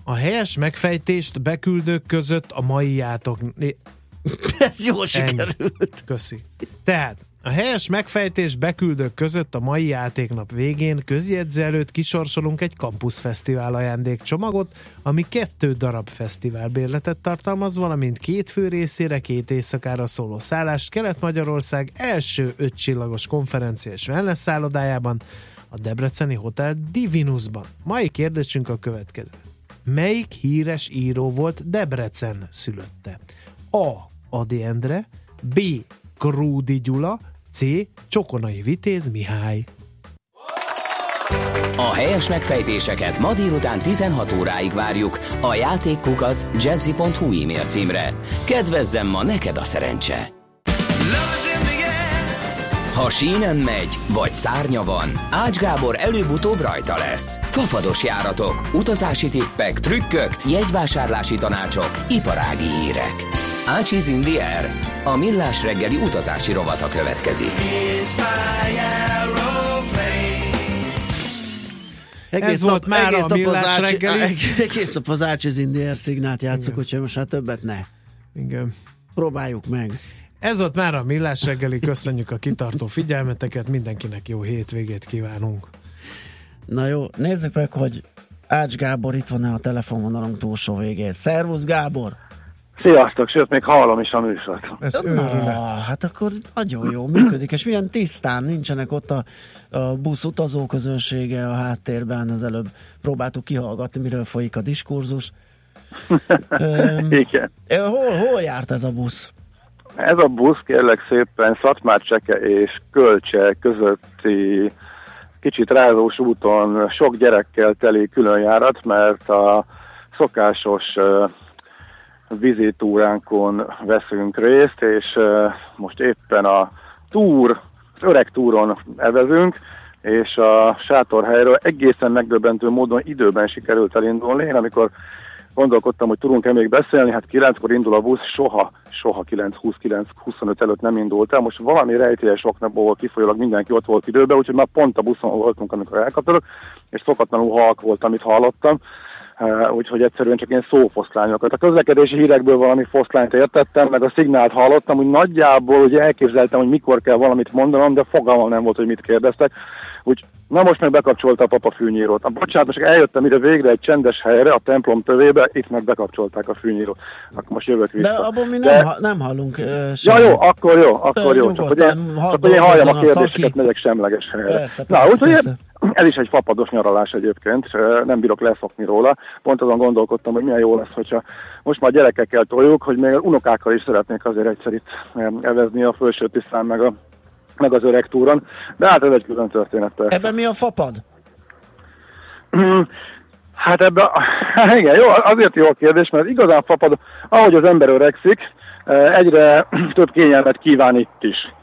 A helyes megfejtést beküldők között a mai játok... Ez jól Ennyi. sikerült. Köszi. Tehát a helyes megfejtés beküldők között a mai játéknap végén közjegyző előtt kisorsolunk egy Campus Fesztivál ajándékcsomagot, ami kettő darab fesztiválbérletet tartalmaz, valamint két fő részére, két éjszakára szóló szállást Kelet-Magyarország első ötcsillagos konferencia és wellness szállodájában, a Debreceni Hotel Divinusban. Mai kérdésünk a következő. Melyik híres író volt Debrecen szülötte? A. Adi Endre, B. Krúdi Gyula, C. Csokonai Vitéz Mihály. A helyes megfejtéseket ma délután 16 óráig várjuk a játékkukac jazzy.hu e-mail címre. Kedvezzem ma neked a szerencse! Ha sínen megy, vagy szárnya van, Ács Gábor előbb-utóbb rajta lesz. Fafados járatok, utazási tippek, trükkök, jegyvásárlási tanácsok, iparági hírek. Ácsiz in the air. A millás reggeli utazási rovata következik. Ez volt már a Millás reggeli. Egész nap az Ácsiz Indier szignát játszok, úgyhogy most már többet ne. Igen. Próbáljuk meg. Ez volt már a Millás reggeli, köszönjük a kitartó figyelmeteket, mindenkinek jó hétvégét kívánunk. Na jó, nézzük meg, hogy Ács Gábor itt van-e a telefonvonalunk túlsó végén. Szervusz Gábor! Sziasztok, sőt, még hallom is a műsort. Ez Na, hát akkor nagyon jó működik, és milyen tisztán nincsenek ott a, a busz utazó közönsége a háttérben, az előbb próbáltuk kihallgatni, miről folyik a diskurzus. Öm, Igen. hol, hol járt ez a busz? Ez a busz kérlek szépen Szatmárcseke és Kölcse közötti kicsit rázós úton sok gyerekkel teli különjárat, mert a szokásos vizitúránkon veszünk részt, és most éppen a túr, az öreg túron evezünk, és a sátorhelyről egészen megdöbbentő módon időben sikerült elindulni. Én amikor gondolkodtam, hogy tudunk-e még beszélni, hát 9-kor indul a busz, soha, soha 9-29-25 előtt nem indult. Most valami rejtélyes oknapból kifolyólag mindenki ott volt időben, úgyhogy már pont a buszon voltunk, amikor elkapcsolok, és szokatlanul halk volt, amit hallottam. Uh, úgyhogy egyszerűen csak ilyen szófoszlányokat. A közlekedési hírekből valami foszlányt értettem, meg a szignált hallottam, hogy nagyjából ugye elképzeltem, hogy mikor kell valamit mondanom, de fogalmam nem volt, hogy mit kérdeztek. Úgy, na most meg bekapcsolta a papa fűnyírót. A bocsánat, most eljöttem ide végre egy csendes helyre, a templom tövébe, itt meg bekapcsolták a fűnyírót. Akkor most jövök vissza. De abból mi De- nem, ha, nem hallunk uh, Ja semmit. jó, akkor jó, akkor jó. Csak hogy én, csak hogy én halljam a kérdéseket, szaki. megyek semleges helyre. Persze, Na, persze, úgyhogy persze. ez is egy fapados nyaralás egyébként, nem bírok leszokni róla. Pont azon gondolkodtam, hogy milyen jó lesz, hogyha most már gyerekekkel toljuk, hogy még unokákkal is szeretnék azért egyszer itt em, evezni a felső tisztán, meg, a, meg az öreg túron. De hát ez egy külön történet. Ebben mi a fapad? Hát ebben, igen, jó, azért jó a kérdés, mert igazán fapad, ahogy az ember öregszik, eh, egyre több kényelmet kíván itt is.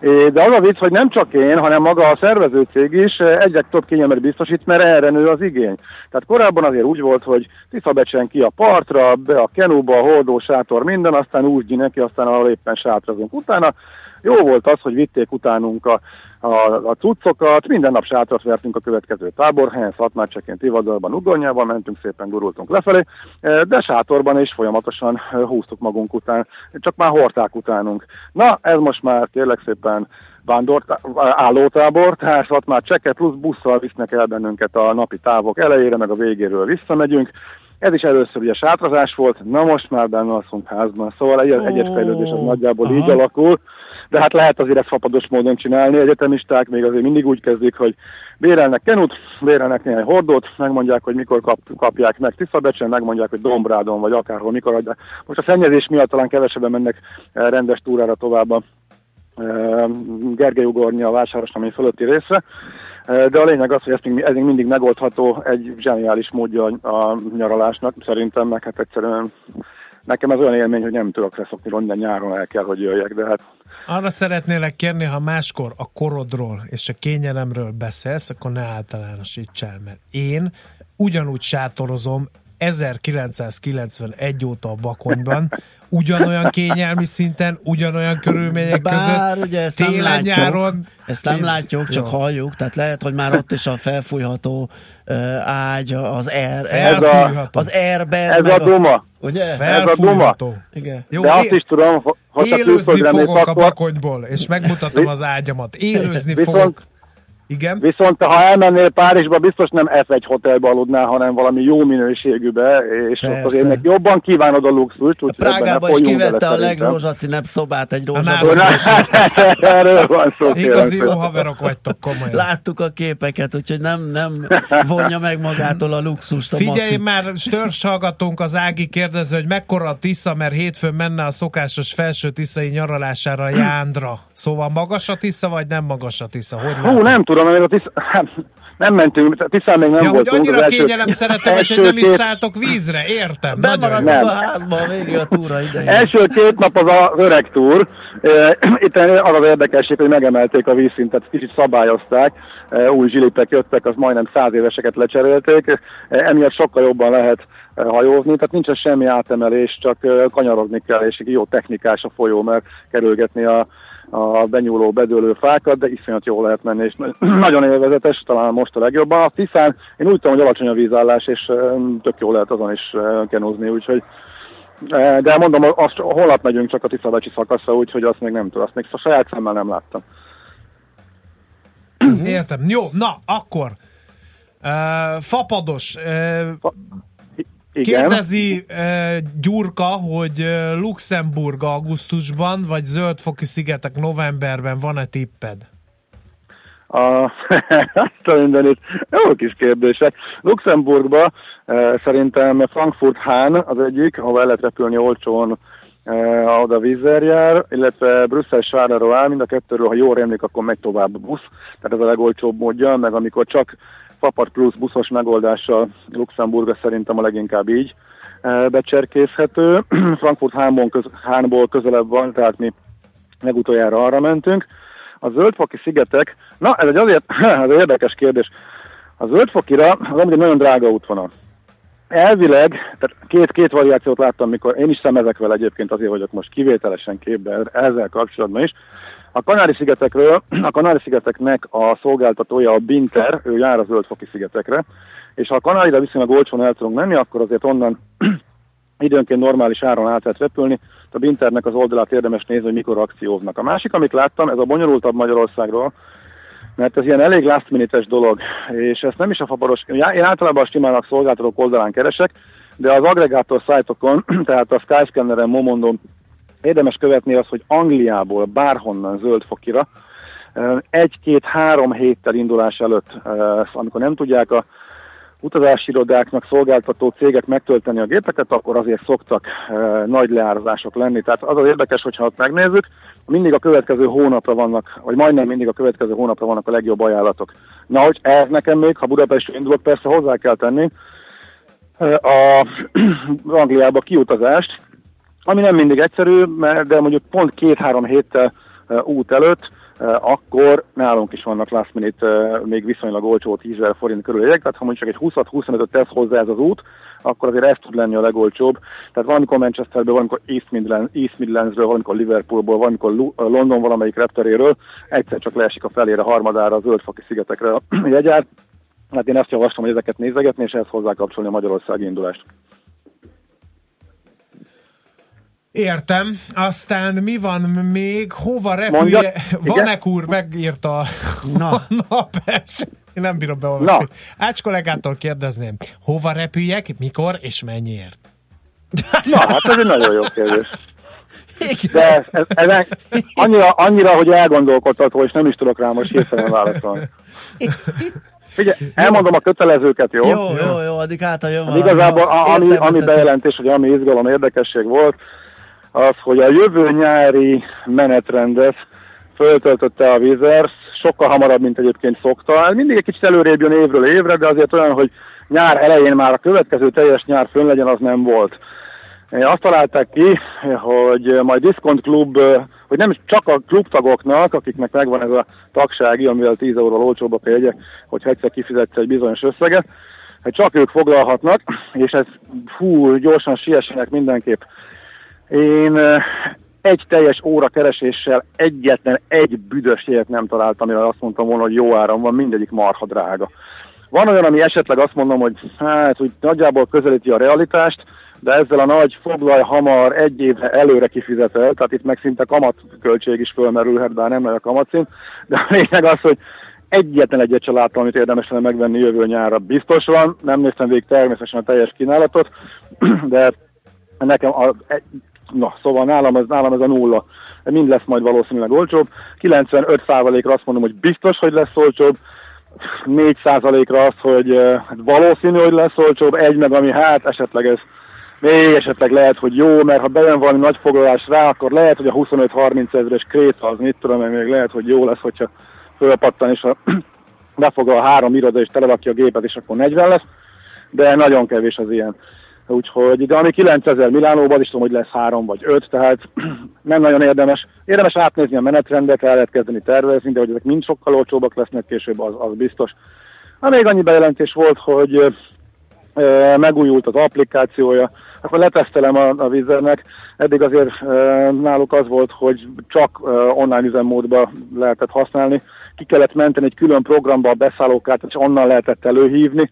É, De az a vicc, hogy nem csak én, hanem maga a szervező cég is eh, egyre több kényelmet biztosít, mert erre nő az igény. Tehát korábban azért úgy volt, hogy Tiszabecsen ki a partra, be a kenúba, a hordó, sátor, minden, aztán úgy neki, aztán ahol éppen sátrazunk. Utána jó volt az, hogy vitték utánunk a, a, a cuccokat, minden nap sátrat vertünk a következő táborhelyen, Szatmárcsekén, Tivadalban, Ugonyában, mentünk szépen, gurultunk lefelé, eh, de sátorban is folyamatosan eh, húztuk magunk után, csak már hordták utánunk. Na, ez most már kérlek szépen vándor, állótábor, tehát már csekke plusz busszal visznek el bennünket a napi távok elejére, meg a végéről visszamegyünk. Ez is először ugye sátrazás volt, na most már benne alszunk házban, szóval egy, egyes fejlődés az nagyjából így alakul, de hát lehet azért fapados módon csinálni, egyetemisták még azért mindig úgy kezdik, hogy bérelnek kenut, bérelnek néhány hordót, megmondják, hogy mikor kap, kapják meg Tiszabecsen, megmondják, hogy Dombrádon vagy akárhol mikor adják. Most a szennyezés miatt talán kevesebben mennek eh, rendes túrára tovább a eh, Gergely ugornya a vásárosnamény fölötti részre, Eh, de a lényeg az, hogy ez még, mindig megoldható egy zseniális módja a nyaralásnak, szerintem, meg hát egyszerűen nekem ez olyan élmény, hogy nem tudok leszokni, minden nyáron el kell, hogy jöjjek, de hát Arra szeretnélek kérni, ha máskor a korodról és a kényelemről beszélsz, akkor ne általánosíts el, mert én ugyanúgy sátorozom 1991 óta a Bakonyban, ugyanolyan kényelmi szinten, ugyanolyan körülmények Bár között, ugye ezt nem télen, látjuk, nyáron. ezt nem Én- látjuk, csak Jó. halljuk, tehát lehet, hogy már ott is a felfújható uh, ágy, az air, Felfújható. az airbed, ez a duma. Ugye? Ez a duma. Felfújható. Igen. Jó, de azt é- is tudom, ho- hogyha élőzni mész, fogok a bakonyból, és megmutatom az ágyamat. Élőzni Viszont- fogok. Igen? Viszont ha elmennél Párizsba, biztos nem F1 hotelbe aludnál, hanem valami jó minőségűbe, és ott Persze. azért meg jobban kívánod a luxust, ne Prágában is kivette a legrózsaszínebb szobát egy nászban rózsaszín. Erről van szó. Igazi jó haverok vagytok, komolyan. Láttuk a képeket, úgyhogy nem, nem vonja meg magától a luxust a Figyelj maci. már, störs hallgatónk az Ági kérdező, hogy mekkora a Tisza, mert hétfőn menne a szokásos felső tiszai nyaralására a Jándra. Szóval magas a Tisza, vagy nem magas a Tisza? Hogy Hú, nem tudom, mert a tisza, hát, nem mentünk, Tisztán még nem ja, hogy voltunk. annyira az első- kényelem szeretem, hogy nem is két- szálltok vízre, értem. Bemaradtunk a házban a végig a túra idején. Első két nap az az öreg túr. Itt az az érdekesség, hogy megemelték a vízszintet, kicsit szabályozták. Új zsilipek jöttek, az majdnem száz éveseket lecserélték. Emiatt sokkal jobban lehet eh, hajózni, tehát nincs semmi átemelés, csak kanyarozni kell, és jó technikás a folyó, mert kerülgetni a, a benyúló, bedőlő fákat, de iszonyat jól lehet menni, és nagyon élvezetes, talán most a legjobban. A Tiszán én úgy tudom, hogy alacsony a vízállás, és tök jó lehet azon is kenúzni, úgyhogy De mondom, azt holnap megyünk csak a Tiszabecsi szakaszra, úgyhogy azt még nem tudom, azt még a saját szemmel nem láttam. Értem. Jó, na, akkor. Uh, fapados. Uh, Igen. Kérdezi uh, Gyurka, hogy uh, Luxemburg augusztusban, vagy Zöldfoki szigetek novemberben van-e tipped? A, azt a mindenit. Jó kis kérdések. Luxemburgba eh, szerintem Frankfurt Hahn az egyik, ahol el lehet repülni olcsón eh, oda vízzel jár, illetve Brüsszel Charleroi, mind a kettőről, ha jól emlék, akkor megy tovább a busz, tehát ez a legolcsóbb módja, meg amikor csak Papart plusz buszos megoldással Luxemburga szerintem a leginkább így eh, becserkészhető. Frankfurt Hánból, köz, Hánból közelebb van, tehát mi legutoljára arra mentünk. A zöldfoki szigetek, na ez egy azért ez egy érdekes kérdés. A zöldfokira az amúgy egy nagyon drága útvonal. Elvileg, tehát két, két variációt láttam, mikor én is szemezek vele egyébként azért vagyok most kivételesen képben ezzel kapcsolatban is. A Kanári-szigetekről, a Kanári-szigeteknek a szolgáltatója a Binter, ő jár a zöldfoki szigetekre, és ha a Kanárira viszonylag olcsón el tudunk menni, akkor azért onnan időnként normális áron át lehet repülni. A Binternek az oldalát érdemes nézni, hogy mikor akcióznak. A másik, amit láttam, ez a bonyolultabb Magyarországról, mert ez ilyen elég last minute dolog, és ezt nem is a faparos, én általában a stimának szolgáltatók oldalán keresek, de az agregátor szájtokon, tehát a Skyscanneren, Momondon érdemes követni azt, hogy Angliából bárhonnan zöldfokira egy-két-három héttel indulás előtt, amikor nem tudják a utazási irodáknak szolgáltató cégek megtölteni a gépeket, akkor azért szoktak e, nagy leárazások lenni. Tehát az az érdekes, hogyha ott megnézzük, mindig a következő hónapra vannak, vagy majdnem mindig a következő hónapra vannak a legjobb ajánlatok. Na, hogy ez nekem még, ha Budapestről indulok, persze hozzá kell tenni, e, a Angliába kiutazást, ami nem mindig egyszerű, mert de mondjuk pont két-három héttel uh, út előtt, akkor nálunk is vannak last minute uh, még viszonylag olcsó 10 000 forint körül jegyek, tehát ha mondjuk csak egy 20-25-öt tesz hozzá ez az út, akkor azért ez tud lenni a legolcsóbb. Tehát valamikor Manchesterből, valamikor East, Midland, East Midlandsről, valamikor Liverpoolból, valamikor Lu- London valamelyik repteréről, egyszer csak leesik a felére, harmadára, a zöldfaki szigetekre a jegyár. Hát én ezt javaslom, hogy ezeket nézegetni, és ehhez hozzá kapcsolni a Magyarországi indulást. Értem. Aztán mi van még? Hova repülje? Vanek úr megírta Na. a napes. Én nem bírom beolvasni. Ács kollégától kérdezném, hova repüljek, mikor és mennyiért? Na, hát ez egy nagyon jó kérdés. De ez, ez, ez annyira, annyira, hogy elgondolkodtató, és nem is tudok rá most hirtelen válaszolni. Figyelj, elmondom a kötelezőket, jó? Jó, jó, jó, addig hát a jön Hát valami, igazából a, ami, ami bejelentés, hogy ami izgalom, érdekesség volt, az, hogy a jövő nyári menetrendet föltöltötte a Wizards, sokkal hamarabb, mint egyébként szokta. Mindig egy kicsit előrébb jön évről évre, de azért olyan, hogy nyár elején már a következő teljes nyár fönn legyen, az nem volt. Azt találták ki, hogy majd Discount Club, hogy nem csak a klubtagoknak, akiknek megvan ez a tagsági, amivel 10 euróval olcsóbbak a jegyek, hogyha egyszer kifizetsz egy bizonyos összeget, hogy csak ők foglalhatnak, és ez fú, gyorsan siessenek mindenképp. Én egy teljes óra kereséssel egyetlen egy büdös jegyet nem találtam, amire azt mondtam volna, hogy jó áram van, mindegyik marha drága. Van olyan, ami esetleg azt mondom, hogy hát úgy nagyjából közelíti a realitást, de ezzel a nagy foglalj hamar egy évre előre kifizetel, tehát itt meg szinte kamatköltség is fölmerülhet, bár nem nagy a kamatszint, de a lényeg az, hogy egyetlen egyet sem láttam, amit érdemes lenne megvenni jövő nyárra. Biztos van, nem néztem végig természetesen a teljes kínálatot, de nekem a, na, szóval nálam ez, nálam ez a nulla. Mind lesz majd valószínűleg olcsóbb. 95%-ra azt mondom, hogy biztos, hogy lesz olcsóbb. 4%-ra az, hogy hát valószínű, hogy lesz olcsóbb. Egy meg, ami hát esetleg ez még esetleg lehet, hogy jó, mert ha bejön valami nagy foglalás rá, akkor lehet, hogy a 25-30 ezeres kréta az mit tudom, még lehet, hogy jó lesz, hogyha fölpattan, és a befoglal a három iroda, és telerakja a gépet, és akkor 40 lesz, de nagyon kevés az ilyen. Úgyhogy, de ami 9000 Milánóban is tudom, hogy lesz három vagy öt, tehát nem nagyon érdemes. Érdemes átnézni a menetrendet, el lehet kezdeni tervezni, de hogy ezek mind sokkal olcsóbbak lesznek később, az, az biztos. Ha még annyi bejelentés volt, hogy ö, megújult az applikációja, akkor letesztelem a, a Wizernek. Eddig azért ö, náluk az volt, hogy csak ö, online üzemmódba lehetett használni. Ki kellett menteni egy külön programba a beszállókát, és onnan lehetett előhívni.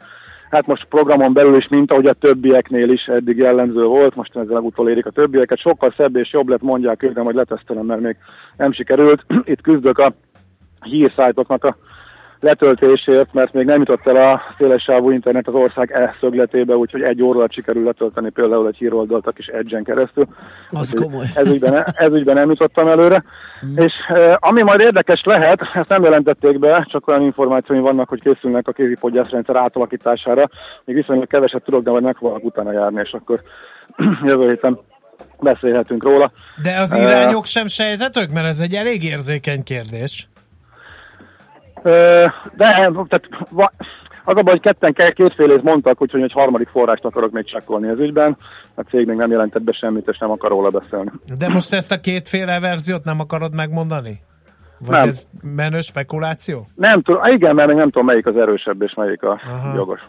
Hát most programon belül is, mint ahogy a többieknél is eddig jellemző volt, most ezzel utolérik a többieket. Sokkal szebb és jobb lett, mondják ők, de majd letesztelem, mert még nem sikerült. Itt küzdök a hírszájtoknak a letöltésért, mert még nem jutott el a szélessávú internet az ország e szögletébe, úgyhogy egy óra sikerül letölteni például egy híroldalt a kis edge keresztül. Az Úgyhogy komoly. Ez ügyben, ez ügyben nem jutottam előre. És e, ami majd érdekes lehet, ezt nem jelentették be, csak olyan információim vannak, hogy készülnek a kézipodgyászrendszer átalakítására. Még viszonylag keveset tudok, de majd meg fogok utána járni, és akkor jövő héten beszélhetünk róla. De az irányok sem sejtetők, mert ez egy elég érzékeny kérdés. De tehát, az a baj, hogy ketten ke- kétfélét mondtak, úgyhogy egy harmadik forrást akarok még csekkolni ez ügyben. A cég még nem jelentett be semmit, és nem akar róla beszélni. De most ezt a kétféle verziót nem akarod megmondani? Vagy Nem. ez menő spekuláció? Nem tudom, igen, mert még nem tudom, melyik az erősebb, és melyik a Aha. jogos.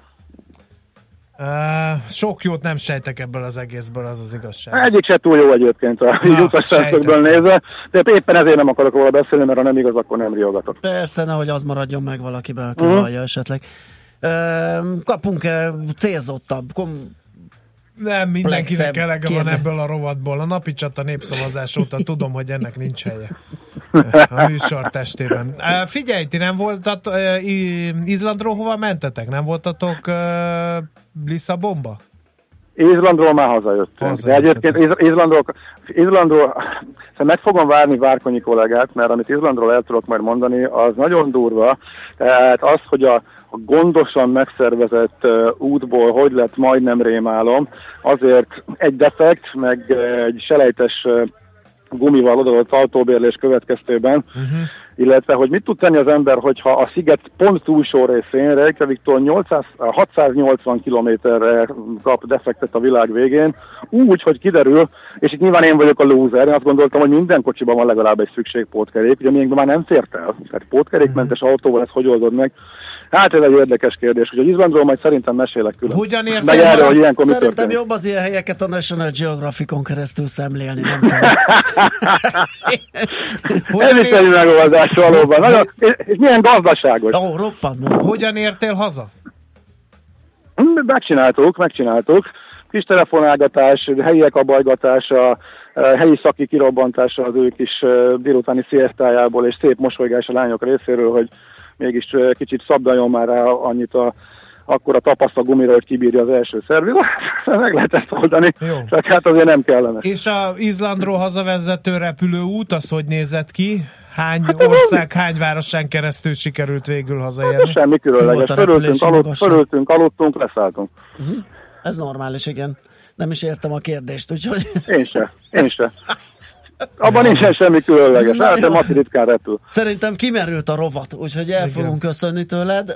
Uh, sok jót nem sejtek ebből az egészből, az az igazság. Egyik se túl jó egyébként a Na, utas szemszögből sejtettem. nézve, de éppen ezért nem akarok róla beszélni, mert ha nem igaz, akkor nem riogatok. Persze, nehogy az maradjon meg valakiben, aki uh-huh. hallja esetleg. Ö, kapunk-e célzottabb, kom- Nem, mindenkinek elege van ebből a rovatból. A napi csata népszavazás óta tudom, hogy ennek nincs helye a műsor testében. Figyelj, ti nem voltatok, Izlandról hova mentetek? Nem voltatok uh, Lisszabonba? Izlandról már hazajöttünk. De Hazajöttetek. egyébként Iz- Izlandról, Izlandról szóval meg fogom várni Várkonyi kollégát, mert amit Izlandról el tudok majd mondani, az nagyon durva. Tehát az, hogy a, gondosan megszervezett uh, útból hogy lett majdnem rémálom, azért egy defekt, meg egy selejtes gumival odadott autóbérlés következtében, Uh-huh. illetve hogy mit tud tenni az ember, hogyha a sziget pont túlsó részén, Reykjaviktól 800, 680 kilométerre kap defektet a világ végén, úgy, hogy kiderül, és itt nyilván én vagyok a loser, én azt gondoltam, hogy minden kocsiban van legalább egy szükségpótkerék, ugye miénkben már nem fért el, tehát pótkerékmentes autóval ezt hogy oldod meg? Hát ez egy érdekes kérdés, hogy Izlandról majd szerintem mesélek külön. Hogyan érsz Meg erről, hogy ilyenkor Szerintem történik. jobb az ilyen helyeket a National Geographicon keresztül szemlélni, nem kell. Ez is egy megoldás valóban. Nagyon, és, milyen gazdaságos. Ó, roppant. Hogyan értél haza? Hm, Megcsináltuk, megcsináltuk. Kis telefonálgatás, helyiek abajgatása, helyi szaki kirobbantása az ő kis délutáni sziasztájából, és szép mosolygás a lányok részéről, hogy mégis kicsit szabdaljon már rá annyit a akkor a tapaszt a gumira, hogy kibírja az első szerviz. Meg lehet ezt oldani, Jó. csak hát azért nem kellene. És a Izlandról hazavezető repülőút, az hogy nézett ki? Hány Hát ország, hány városán keresztül sikerült végül hazajönni? Semmi Mi különleges. repülési aludt, fölöltünk, aludtunk, leszálltunk. Ez normális, igen. Nem is értem a kérdést, úgyhogy... Én se, én se. Abban nincsen semmi különleges. Hát, de Mati ritkán repül. Szerintem kimerült a rovat, úgyhogy el fogunk köszönni tőled.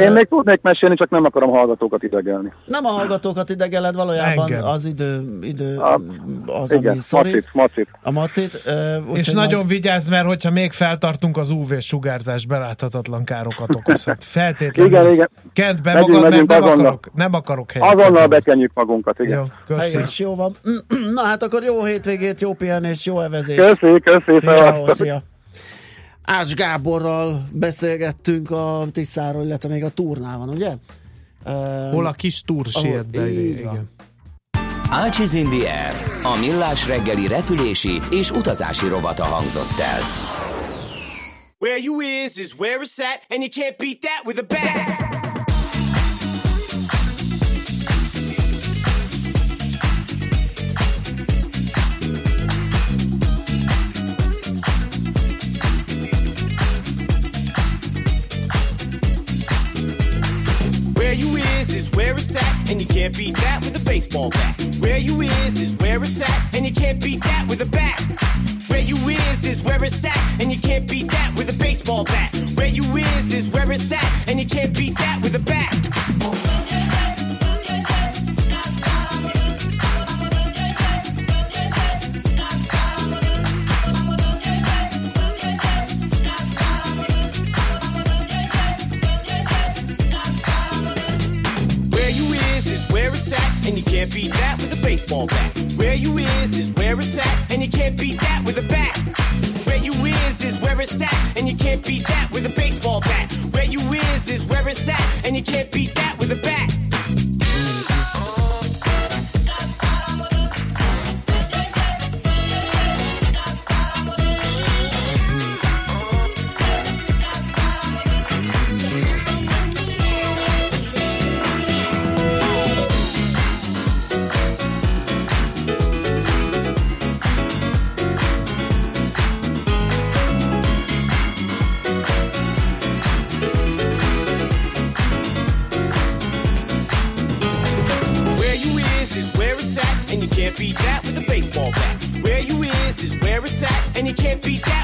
Én még tudnék mesélni, csak nem akarom hallgatókat idegelni. Nem a hallgatókat idegeled, valójában Engem. az idő, idő A- az, Igen, ami szorít. macit, macit. A macit. úgyhogy És nagyon vigyázz, mert hogyha még feltartunk, az UV-sugárzás beláthatatlan károkat okozhat. Feltétlenül. Igen, igen. Kent be Megyünk, magad, mert megyünk nem azonnal. akarok, nem akarok helyet. Azonnal bekenjük magunkat, igen. Jó. Helyes, jó van. Na hát akkor jó hétvégét, jó pihenést, jó evezést. Köszi, köszi, szevasztok. szia. Ács Gáborral beszélgettünk a Tiszáról, illetve még a turnál van, ugye? Hol a kis túr ahol- siet be, így van. igen. Ácsiz in the Air, a millás reggeli repülési és utazási rovata hangzott el. Where you is is where it's at, and you can't beat that with a bat. Where it's at, and you can't beat that with a baseball bat. Where you is is where it's at, and you can't beat that with a bat. Where you is is where it's at, and you can't beat that with a baseball bat. Where you is is where it's at, and you can't beat that with a bat. And you can't beat that with a baseball bat. Where you is is where it's at, and you can't beat that with a bat. Where you is is where it's at, and you can't beat that with a baseball bat. Where you is is where it's at, and you can't beat that with a bat. You can't beat that with a baseball bat. Where you is is where it's at, and you can't beat that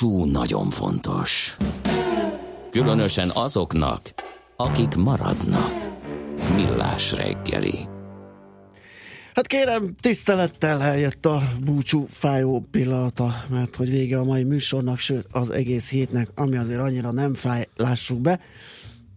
búcsú nagyon fontos. Különösen azoknak, akik maradnak. Millás reggeli. Hát kérem, tisztelettel eljött a búcsú fájó pillanata, mert hogy vége a mai műsornak, sőt az egész hétnek, ami azért annyira nem fáj, lássuk be.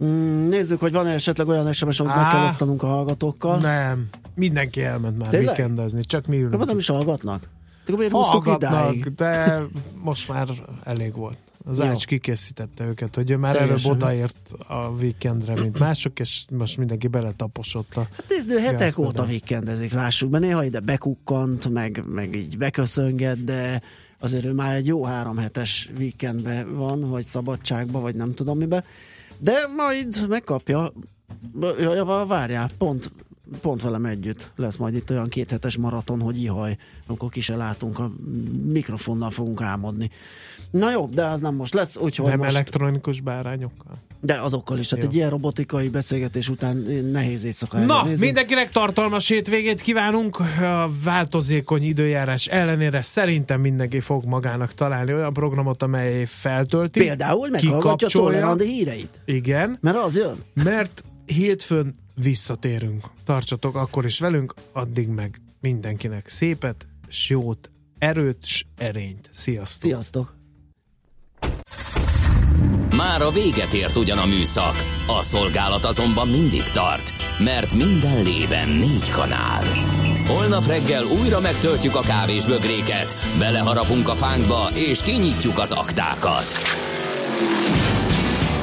Mm, Nézzük, hogy van-e esetleg olyan SMS, amit meg Á. kell osztanunk a hallgatókkal. Nem, mindenki elment már Tényleg? weekendezni, csak mi ülünk. De nem is hallgatnak. Akkor miért húztuk idáig? de most már elég volt. Az. Ács kikészítette őket, hogy ő már Teljesen. előbb odaért a weekendre, mint mások, és most mindenki beletaposott a Hát nézd, ő hetek gázpedál. óta weekendezik, lássuk be. Néha ide bekukkant, meg, meg így beköszönget, de azért ő már egy jó három hetes weekendben van, vagy szabadságban, vagy nem tudom mibe. De majd megkapja, ja, ja, várjál, pont, pont velem együtt lesz majd itt olyan kéthetes maraton, hogy ihaj, amikor ki se látunk, a mikrofonnal fogunk álmodni. Na jó, de az nem most lesz, úgyhogy nem most... elektronikus bárányokkal. De azokkal is, hát Jó. egy ilyen robotikai beszélgetés után nehéz éjszaka Na, elnézni. mindenkinek tartalmas hétvégét kívánunk. A változékony időjárás ellenére szerintem mindenki fog magának találni olyan programot, amely feltölti. Például meghallgatja Andi híreit. Igen. Mert az jön. Mert hétfőn visszatérünk. Tartsatok akkor is velünk, addig meg mindenkinek szépet, s jót, erőt, s erényt. Sziasztok! Sziasztok! Már a véget ért ugyan a műszak, a szolgálat azonban mindig tart, mert minden lében négy kanál. Holnap reggel újra megtöltjük a kávés bögréket, beleharapunk a fánkba és kinyitjuk az aktákat.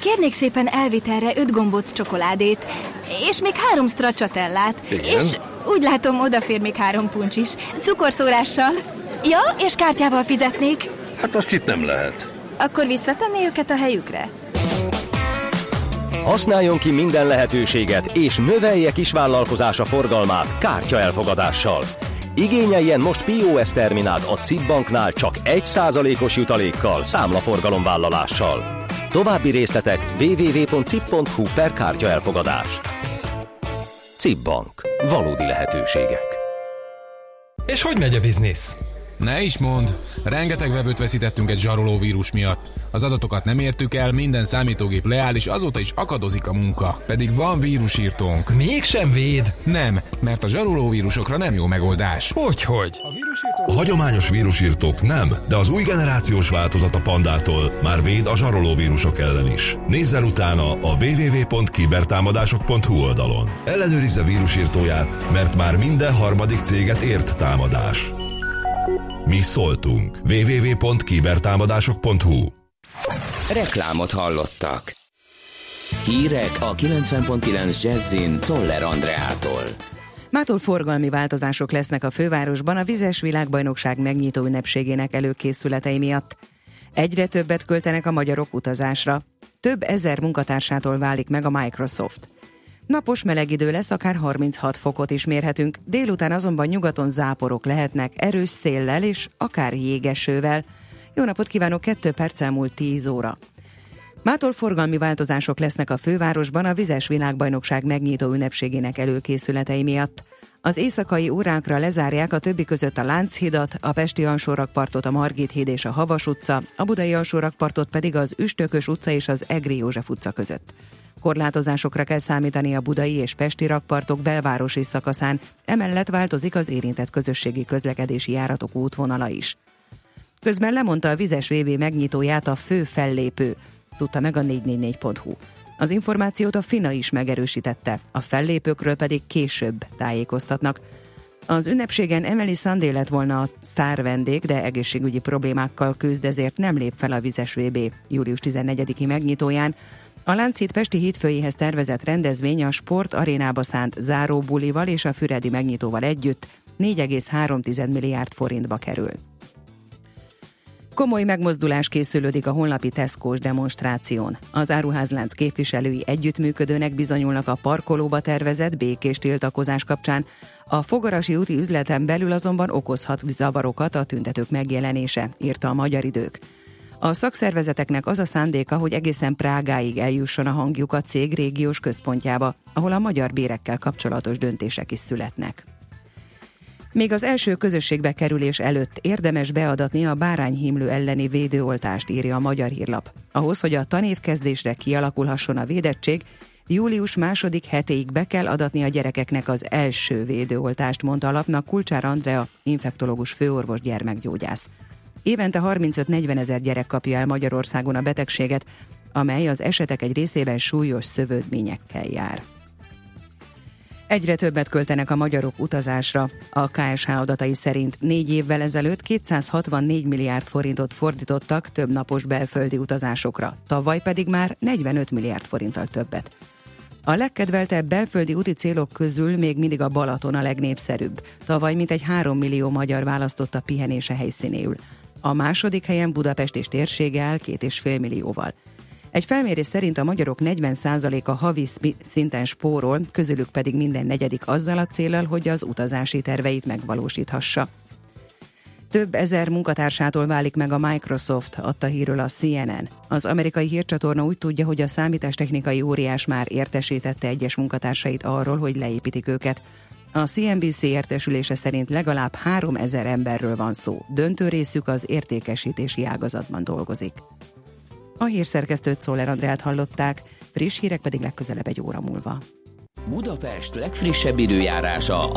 Kérnék szépen elvitelre öt gombóc csokoládét, és még három stracciatellát. Igen? És úgy látom, odafér még három puncs is. Cukorszórással. Ja, és kártyával fizetnék. Hát azt itt nem lehet. Akkor visszatenné őket a helyükre? Használjon ki minden lehetőséget, és növelje kisvállalkozása forgalmát kártya elfogadással. Igényeljen most POS terminált a CIP banknál csak 1%-os jutalékkal, számlaforgalomvállalással. További részletek www.cip.hu per kártya elfogadás. CIP Bank. Valódi lehetőségek. És hogy megy a biznisz? Ne is mond, rengeteg vevőt veszítettünk egy zsaroló vírus miatt. Az adatokat nem értük el, minden számítógép leáll, és azóta is akadozik a munka. Pedig van vírusírtónk. Mégsem véd? Nem, mert a zsaroló vírusokra nem jó megoldás. Hogyhogy? A hagyományos vírusírtók nem, de az új generációs változat a pandától már véd a zsaroló vírusok ellen is. Nézzel utána a www.kibertámadások.hu oldalon. Ellenőrizze vírusírtóját, mert már minden harmadik céget ért támadás. Mi szóltunk. www.kibertámadások.hu Reklámot hallottak. Hírek a 90.9 Jazzin Toller Andreától. Mától forgalmi változások lesznek a fővárosban a vizes világbajnokság megnyitó ünnepségének előkészületei miatt. Egyre többet költenek a magyarok utazásra. Több ezer munkatársától válik meg a Microsoft. Napos meleg idő lesz, akár 36 fokot is mérhetünk, délután azonban nyugaton záporok lehetnek erős széllel és akár jégesővel. Jó napot kívánok, 2 perc elmúlt 10 óra. Mától forgalmi változások lesznek a fővárosban a vizes világbajnokság megnyitó ünnepségének előkészületei miatt. Az éjszakai órákra lezárják a többi között a Lánchidat, a Pesti alsórakpartot, a Margit híd és a Havas utca, a Budai alsórakpartot pedig az Üstökös utca és az Egri József utca között. Korlátozásokra kell számítani a budai és pesti rakpartok belvárosi szakaszán, emellett változik az érintett közösségi közlekedési járatok útvonala is. Közben lemondta a vizes VB megnyitóját a fő fellépő, tudta meg a 444.hu. Az információt a FINA is megerősítette, a fellépőkről pedig később tájékoztatnak. Az ünnepségen Emily Sandé lett volna a sztár vendég, de egészségügyi problémákkal küzd, ezért nem lép fel a vizes VB július 14-i megnyitóján. A Lánchíd Pesti hídfőjéhez tervezett rendezvény a Sport arénába szánt záróbulival és a Füredi megnyitóval együtt 4,3 milliárd forintba kerül. Komoly megmozdulás készülődik a honlapi Tesco-s demonstráción. Az áruházlánc képviselői együttműködőnek bizonyulnak a parkolóba tervezett békés tiltakozás kapcsán. A fogarasi úti üzleten belül azonban okozhat zavarokat a tüntetők megjelenése, írta a Magyar Idők. A szakszervezeteknek az a szándéka, hogy egészen Prágáig eljusson a hangjuk a cég régiós központjába, ahol a magyar bérekkel kapcsolatos döntések is születnek. Még az első közösségbe kerülés előtt érdemes beadatni a bárányhimlő elleni védőoltást, írja a Magyar Hírlap. Ahhoz, hogy a tanévkezdésre kialakulhasson a védettség, július második hetéig be kell adatni a gyerekeknek az első védőoltást, mondta a lapnak Kulcsár Andrea, infektológus főorvos gyermekgyógyász. Évente 35-40 ezer gyerek kapja el Magyarországon a betegséget, amely az esetek egy részében súlyos szövődményekkel jár. Egyre többet költenek a magyarok utazásra. A KSH adatai szerint négy évvel ezelőtt 264 milliárd forintot fordítottak több napos belföldi utazásokra, tavaly pedig már 45 milliárd forinttal többet. A legkedveltebb belföldi úti célok közül még mindig a Balaton a legnépszerűbb. Tavaly mintegy 3 millió magyar választotta pihenése helyszínéül. A második helyen Budapest és térsége áll két és fél millióval. Egy felmérés szerint a magyarok 40%-a havi szinten spórol, közülük pedig minden negyedik azzal a célral, hogy az utazási terveit megvalósíthassa. Több ezer munkatársától válik meg a Microsoft, adta hírről a CNN. Az amerikai hírcsatorna úgy tudja, hogy a számítástechnikai óriás már értesítette egyes munkatársait arról, hogy leépítik őket. A CNBC értesülése szerint legalább 3000 emberről van szó, döntő részük az értékesítési ágazatban dolgozik. A hírszerkesztőt Szóler Andrát hallották, friss hírek pedig legközelebb egy óra múlva. Budapest legfrissebb időjárása